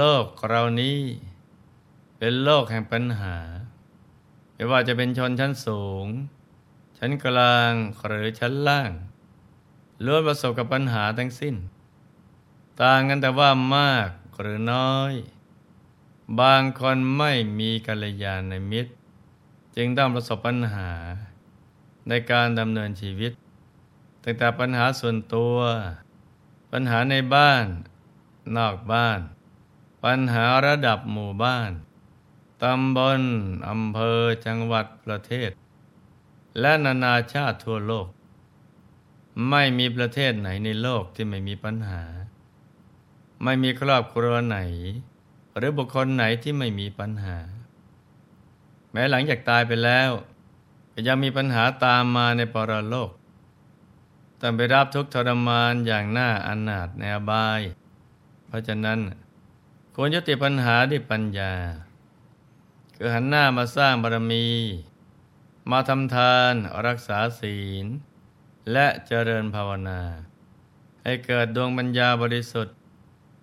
โลกเรานี้ เป็นโลกแห่งปัญหา ไม่ว่าจะเป็นชนชั้นสูง ชั้นกลางหรือชั้นล่างล้วนประสบกับปัญหาทั้งสิ้น ต่างกันแต่ว่ามากหรือน้อย บางคนไม่มีกัลยาณมิตร จึงต้องประสบปัญหา ในการดำเนินชีวิตตั้งแต่ปัญหาส่วนตัว ปัญหาในบ้าน นอกบ้าน ปัญหาระดับหมู่บ้าน ตำบลอำเภอจังหวัดประเทศ และนานาชาติทั่วโลก ไม่มีประเทศไหนในโลกที่ไม่มีปัญหา ไม่มีครอบครัวไหน หรือบุคคลไหนที่ไม่มีปัญหา แม้หลังจากตายไปแล้วก็ยังมีปัญหาตามมาในปรโลกต้องไปรับทุกทรมานอย่างน่าอนาถในอบาย เพราะฉะนั้น ควรยุติปัญหาด้วยปัญญา คือหันหน้ามาสร้างบารมี มาทำทานรักษาศีล และเจริญภาวนา ให้เกิดดวงปัญญาบริสุทธิ์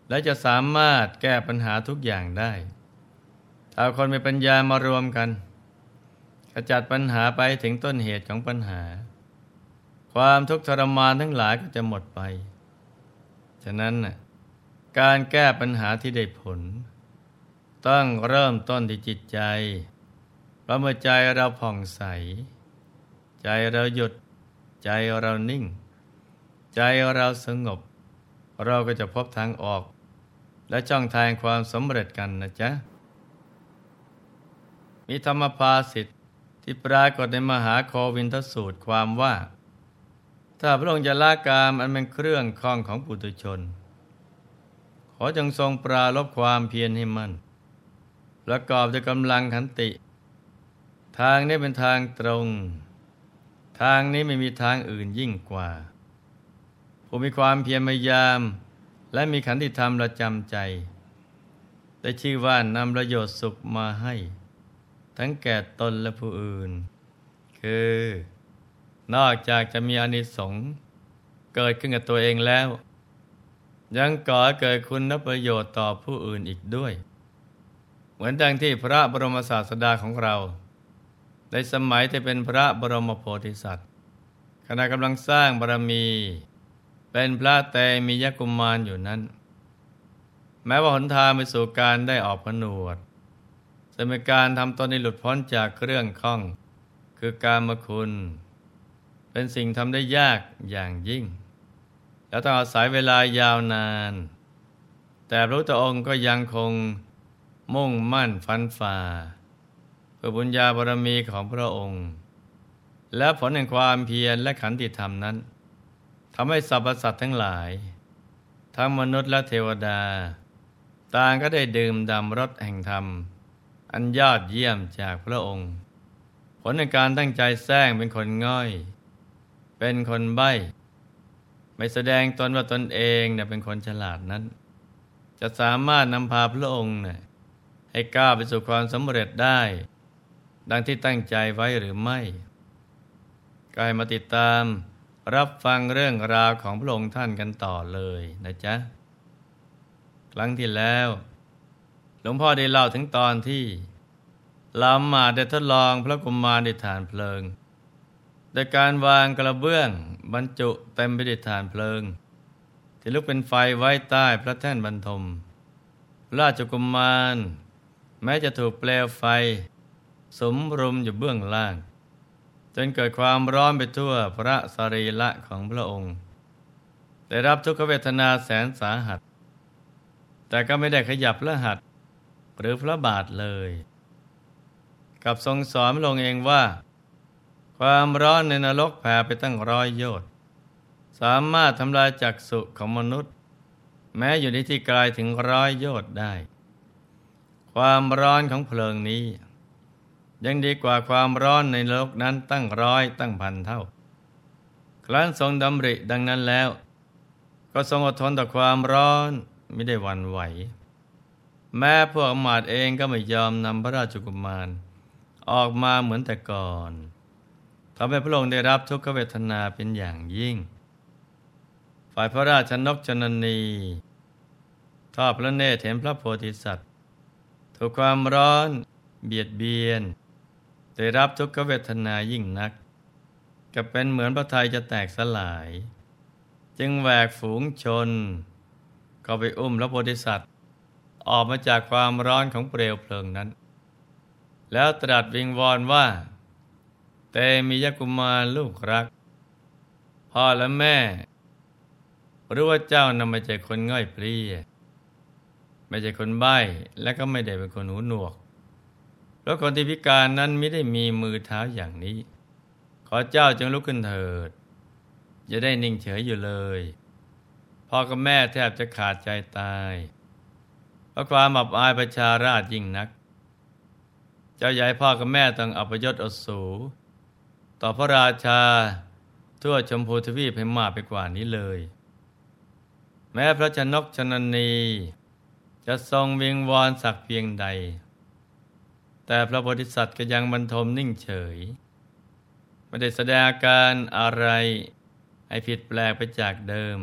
และจะสามารถแก้ปัญหาทุกอย่างได้ถ้าคนมีปัญญามารวมกันขจัดปัญหาไปถึงต้นเหตุของปัญหา ความทุกข์ทรมานทั้งหลายก็จะหมดไป ฉะนั้น การแก้ปัญหาที่ได้ผล ต้องเริ่มต้นที่จิตใจเพราะเมื่อใจเราผ่องใส ใจเราหยุด ใจเรานิ่ง ใจเราสงบ เราก็จะพบทางออก และจ้องทางความสำเร็จกันนะจ๊ะ มีธรรมภาสิทธิ์ที่ปรากฏในมหาโควินทสูตรความว่า ถ้าพระองค์จะละกามอันเป็นเครื่องคล้องของปุถุชน ขอจงทรงปราลบความเพียรให้มั่นประกอบด้วยกำลังขันติ ทางนี้เป็นทางตรง ทางนี้ไม่มีทางอื่นยิ่งกว่า ผู้มีความเพียรพยายาม และมีขันติธรรมประจำใจ ได้ชื่อว่านำประโยชน์สุขมาให้ ทั้งแก่ตนและผู้อื่น คือนอกจากจะมีอานิสงส์เกิดขึ้นกับตัวเองแล้ว ยังก่อเกิดคุณประโยชน์ต่อผู้อื่นอีกด้วย เหมือนดังที่พระบรมศาสดาของเรา ในสมัยที่เป็นพระบรมโพธิสัตว์ขณะกำลังสร้างบารมี เป็นพระเตมียกุมารอยู่นั้น แม้ว่าหนทางไปสู่การได้ออกผนวดจะเป็นการทำตนให้หลุดพ้นจากเครื่องข้อง คือการมคุณ เป็นสิ่งทำได้ยากอย่างยิ่ง แล้วต้องอาศัยเวลายาวนาน แต่พระพุทธองค์ก็ยังคงมุ่งมั่นฟันฝ่าเพื่อบุญญาบารมีของพระองค์ และผลแห่งความเพียรและขันติธรรมนั้นทำให้สรรพสัตว์ทั้งหลาย ทั้งมนุษย์และเทวดา ต่างก็ได้ดื่มดำรสแห่งธรรม อันยอดเยี่ยมจากพระองค์ ผลในการตั้งใจแสร้งเป็นคนง่อย เป็นคนใบ้ ไม่แสดงตนว่าตนเองเนี่ยเป็นคนฉลาดนั้น จะสามารถนำพาพระองค์เนี่ยให้ก้าวไปสู่ความสำเร็จได้ ดังที่ตั้งใจไว้หรือไม่กายมาติดตามรับฟังเรื่องราวของพระองค์ท่านกันต่อเลยนะจ๊ะ ครั้งที่แล้ว หลวงพ่อได้เล่าถึงตอนที่ลามาได้ทดลองพระกุมารในฐานเพลิง ดยการวางกระเบื้องบรรจุเต็มไปด้วยฐานเพลิง ที่ลุกเป็นไฟไว้ใต้พระแท่นบรรทม ราชกุมมาร แม้จะถูกเปลวไฟ สมรุมอยู่เบื้องล่าง จนเกิดความร้อนไปทั่วพระสรีระของพระองค์ ได้รับทุกขเวทนาแสนสาหัส แต่ก็ไม่ได้ขยับพระหัตหรือพระบาทเลย กับทรงสอนพระองค์เองว่า ความร้อนในนรกแผ่ไปตั้งร้อยโยชน์สามารถทำลายจักสุของมนุษย์ แม้อยู่ในที่ไกลถึงร้อยโยชน์ได้ ความร้อนของเพลิงนี้ ยังดีกว่าความร้อนในโลกนั้นตั้งร้อยตั้งพันเท่า ครั้นทรงดำริดังนั้นแล้ว ก็ทรงอดทนต่อความร้อนไม่ได้วันไหว แม้พวกอมาตเองก็ไม่ยอมนำพระราชกุมาร ออกมาเหมือนแต่ก่อน ทำให้พระองค์ได้รับทุกขเวทนาเป็นอย่างยิ่ง ฝ่ายพระราชนกชนนีทอดพระเนตรเห็นพระโพธิสัตว์ ถูกความร้อนเบียดเบียน ได้รับทุกขเวทนายิ่งนักก็เป็นเหมือนพระทัยจะแตกสลาย จึงแหวกฝูงชน ก็ไปอุ้มพระโพธิสัตว์ ออกมาจากความร้อนของเปลวเพลิงนั้น แล้วตรัสวิงวอนว่า เตมียกุมารลูกรัก พ่อและแม่รู้ว่าเจ้านำมาจากคนง่อยเปรี้ยไม่ใช่คนใบ้และก็ไม่ได้เป็นคนหูหนวก เพราะคนที่พิการนั้นไม่ได้มีมือเท้าอย่างนี้ ขอเจ้าจงลุกขึ้นเถิดจะได้นิ่งเฉยอยู่เลยพ่อกับแม่แทบจะขาดใจตายเพราะความอับอายประชาราชยิ่งนัก เจ้าใหญ่พ่อกับแม่ต้องอัปยศอสู ต่อพระราชาทั่วชมพูทวีปให้มากไปกว่านี้เลย แม้พระชนกชนนีจะทรงวิงวอนสักเพียงใด แต่พระโพธิสัตว์ก็ยังบรรทมนิ่งเฉย ไม่ได้แสดงอาการอะไรให้ผิดแปลกไปจากเดิม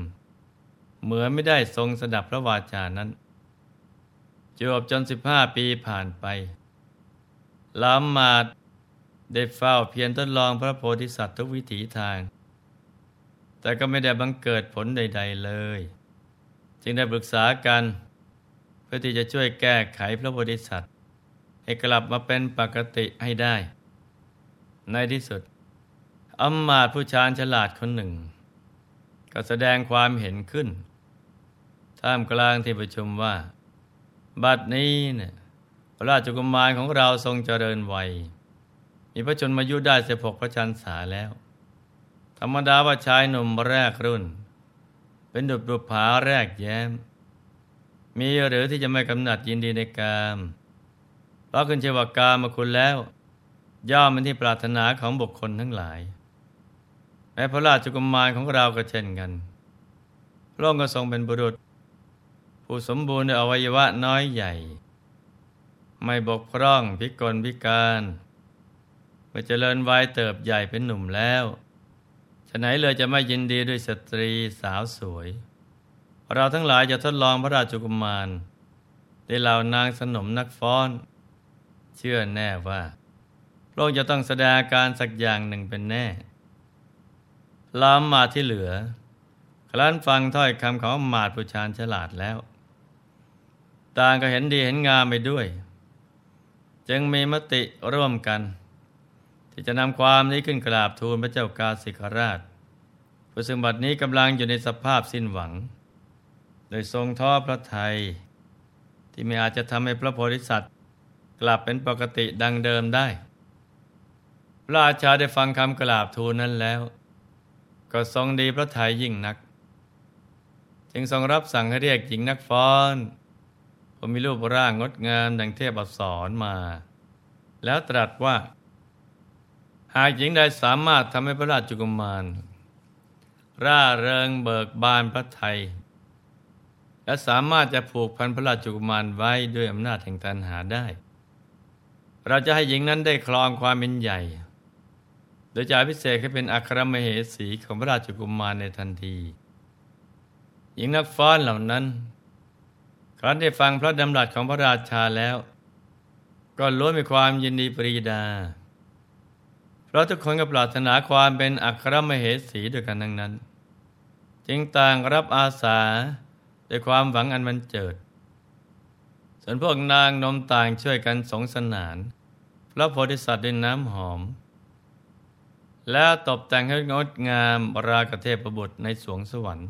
เหมือนไม่ได้ทรงสดับพระวาจานั้นจวบจนสิบห้าปีผ่านไปล้ำมาด ได้เฝ้าเพียรทดลองพระโพธิสัตว์ทุกวิถีทาง แต่ก็ไม่ได้บังเกิดผลใด ๆเลย จึงได้ปรึกษากัน เพื่อที่จะช่วยแก้ไขพระโพธิสัตว์ ให้กลับมาเป็นปกติให้ได้ ในที่สุดอมมาตผู้ชาญฉลาดคนหนึ่ง ก็แสดงความเห็นขึ้น ท่ามกลางที่ประชุมว่า บัดนี้เนี่ยพระราชกุมารของเราทรงเจริญวัย มีพระชนมายุได้สิบหกพระชันษาแล้ว ธรรมดาว่าชายหนุ่มแรกรุ่น เป็นดุจบุผาแรกแย้ม มีหรือที่จะไม่กำหนัดยินดีในกามเพราะขึ้นเชวากามมาคุณแล้ว ย่อมเป็นที่ปรารถนาของบุคคลทั้งหลายแม้พระราชกุมารของเราก็เช่นกันพระองค์ก็ทรงเป็นบุรุษ ผู้สมบูรณ์ในอวัยวะน้อยใหญ่ ไม่บกพร่องพิกลพิการ มื่อเจริญวัยเติบใหญ่เป็นหนุ่มแล้วฉะไหนเลยจะไม่ยินดีด้วยสตรีสาวสวย เราทั้งหลายจะทดลองพระราชกุมารได้เหล่านางสนมนักฟ้อน เชื่อแน่ว่าพระองค์จะต้องแสดงการสักอย่างหนึ่งเป็นแน่ลามมาที่เหลือครั้นฟังถ้อยคำของมาดผู้ชานฉลาดแล้ว ต่างก็เห็นดีเห็นงามไปด้วย จึงมีมติร่วมกัน ที่จะนำความนี้ขึ้นกราบทูลพระเจ้ากาสิกราชผู้ซึ่งบัดนี้กำลังอยู่ในสภาพสิ้นหวัง โดยทรงท้อพระทัยที่ไม่อาจจะทำให้พระโพธิสัตว์ กลับเป็นปกติดังเดิมได้ พระราชาได้ฟังคำกราบทูลนั้นแล้ว ก็ทรงดีพระทัยยิ่งนัก จึงทรงรับสั่งให้เรียกหญิงนักฟ้อนผมมีรูปร่างงดงามดังเทพอักษรมา แล้วตรัสว่า หากหญิงใดสามารถทำให้พระราชกุมาร ร่าเริงเบิกบานพระไทย และสามารถจะผูกพันพระราชกุมารไว้ด้วยอำนาจแห่งตันหาได้ เราจะให้หญิงนั้นได้ครองความเป็นใหญ่ โดยจะพิเศษให้เป็นอัครมเหสีของพระราชกุมารในทันที หญิงนักฟ้อนเหล่านั้นครั้นได้ฟังพระดำรัสของพระราชาแล้ว ก็ล้วนมีความยินดีปรีดา เพราะทุกคนก็ปรารถนาความเป็นอัครมเหสีด้วยกันทั้งนั้น จึงต่างรับอาสาด้วยความหวังอันมันเจิด ส่วนพวกนางนมต่างช่วยกันสงสนาน พระโพธิสัตว์ด้วยน้ำหอม แล้วตบแต่งให้งดงามรากเทพบุตรในสวงสวรรค์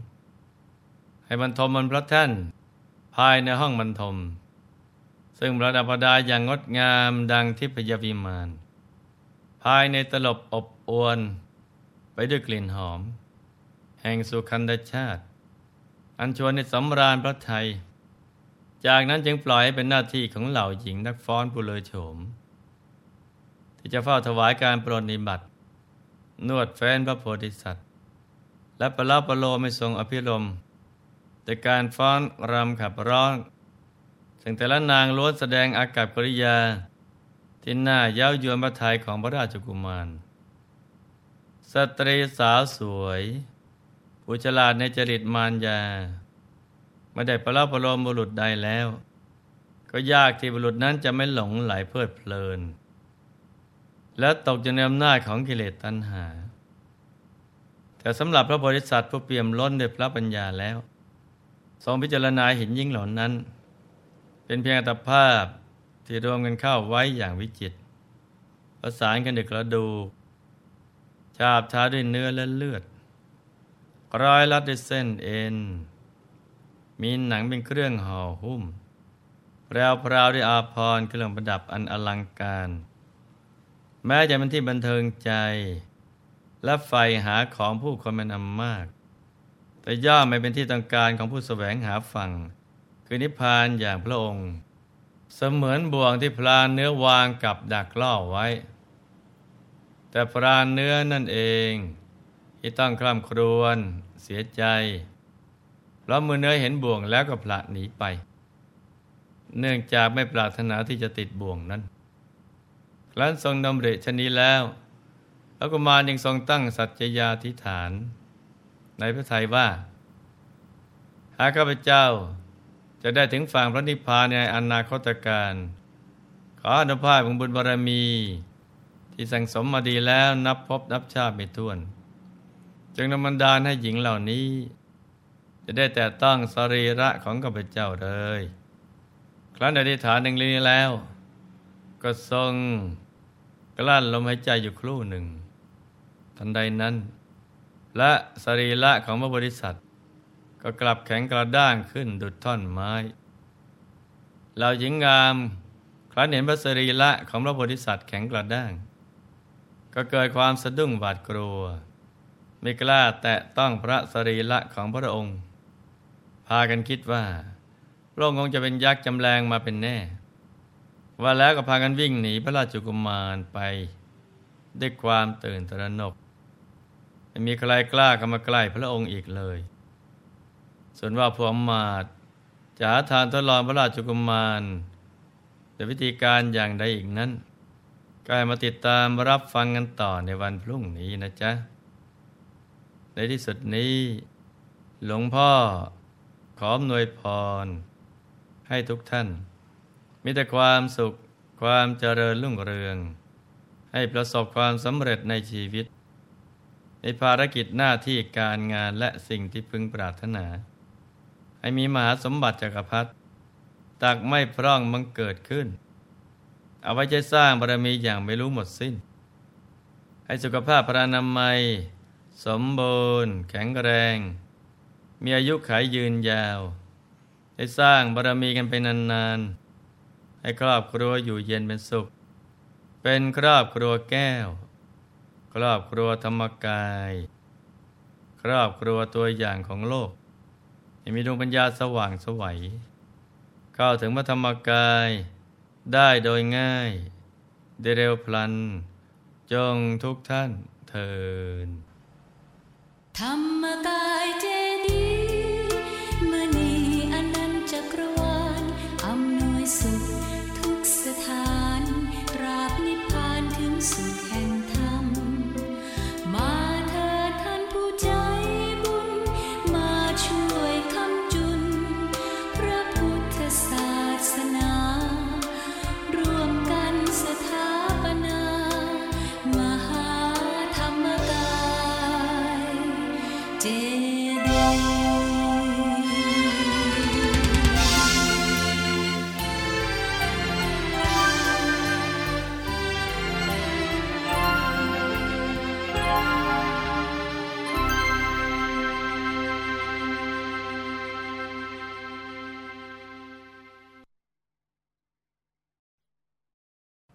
ให้บรรทมบนพระแท่นภายในห้องบรรทม ซึ่งประดับประดาอย่างงดงามดังทิพยวิมาน ภายในตลบอบอวน ไปด้วยกลิ่นหอม แห่งสุขันธชาติ อันชวนในสำราญพระไทย จากนั้นจึงปล่อยให้เป็นหน้าที่ของเหล่าหญิงนักฟ้อนผู้เลยโฉม ที่จะเฝ้าถวายการปรนนิบัติ นวดแฟนพระโพธิสัตว์ และประลาประโลไม่ทรงอภิรมแต่การฟ้อนรำขับร้อง ซึ่งแต่ละนางล้วนแสดงอากับกริยา ที่น่าเย้ายวนพระทัยของพระราชกุมาร สตรีสาวสวยผู้ฉลาดในจริตมารยาไม่ได้ประลาประโลมบุรุษใดแล้ว ก็ยากที่บุรุษนั้นจะไม่หลงไหลเพลิดเพลิน และตกอยู่ในอำนาจของกิเลสตัณหา แต่สำหรับพระโพธิสัตว์ผู้เปี่ยมล้นด้วยพระปัญญาแล้ว ทรงพิจารณาเห็นยิ่งเหล่านั้น เป็นเพียงอัตภาพ ที่รวมกันเข้าไว้อย่างวิจิตรประสานกันดึกระดูจาบท้าด้วยเนื้อและเลือด ร้อยลัดด้วยเส้นเอ็น มีหนังเป็นเครื่องห่อหุ้มแปรวพราวด้วยอาภรณ์เครื่องประดับอันอลังการ แม้จะเป็นที่บันเทิงใจ และไฟหาของผู้คนเป็นอันมาก แต่ย่อมไม่เป็นที่ต้องการของผู้แสวงหาฝั่ง คือนิพพานอย่างพระองค์ เสมือนบ่วงที่พลานเนื้อวางกับดักล่อไว้ แต่พรานเนื้อนั่นเองที่ต้องคล่ำครวญเสียใจเพราะมือเนื้อเห็นบ่วงแล้วก็พละหนีไป เนื่องจากไม่ปรารถนาที่จะติดบ่วงนั้นครั้นทรงดำริชนี้แล้วแล้วกุมารยังทรงตั้งสัจยาธิฐาน ในพระทัยว่า หากข้าพเจ้า จะได้ถึงฝั่งพระนิพพานในอนาคตการ ขออนุภาพของบุญบารมี ที่สั่งสมมาดีแล้วนับพบนับชาติไม่ถ้วน จึงนำบันดาลให้หญิงเหล่านี้ จะได้แต่ต้องสรีระของข้าพเจ้าเลย ครั้นอธิษฐานหนึ่งนี้แล้ว ก็ทรงกลั้นลมหายใจอยู่ครู่หนึ่ง ทันใดนั้น และสรีระของพระบริษัท ก็กลับแข็งกระด้างขึ้นดุดท่อนไม้เราหญิงงามครั้นเห็นพระสรีระของพระโพธิสัตว์แข็งกระด้าง ก็เกิดความสะดุ้งหวาดกลัว ไม่กล้าแตะต้องพระสรีระของพระองค์ พากันคิดว่าพระองค์คงจะเป็นยักษ์จำแรงมาเป็นแน่ ว่าแล้วก็พากันวิ่งหนีพระราชกุมารไป ด้วยความตื่นตระหนกไม่มีใครกล้าเข้ามาใกล้พระองค์อีกเลย ส่วนว่าพวกมาดจะหาทานทดลองพระราชกุมารแต่วิธีการอย่างใดอีกนั้นกายมาติดตามรับฟังกันต่อในวันพรุ่งนี้นะจ๊ะ ในที่สุดนี้ หลวงพ่อขออำนวยพร ให้ทุกท่าน มีแต่ความสุขความเจริญรุ่งเรือง ให้ประสบความสำเร็จในชีวิต ในภารกิจหน้าที่การงานและสิ่งที่พึงปรารถนา ให้มีมหาสมบัติจักรพรรดิตักไม่พร่องมังเกิดขึ้น เอาไว้ใจสร้างบารมีอย่างไม่รู้หมดสิ้น ให้สุขภาพพระนามัย สมบูรณ์ แข็งแรง มีอายุขัยยืนยาวให้สร้างบารมีกันไปนานๆ ให้ครอบครัวอยู่เย็นเป็นสุข เป็นครอบครัวแก้ว ครอบครัวธรรมกาย ครอบครัวตัวอย่างของโลก ให้มีดวงปัญญาสว่างสวัยเข้าถึงพระธรรมกายได้โดยง่าย ได้เร็วพลัน จงทุกท่านเทินธรรมกายเจดี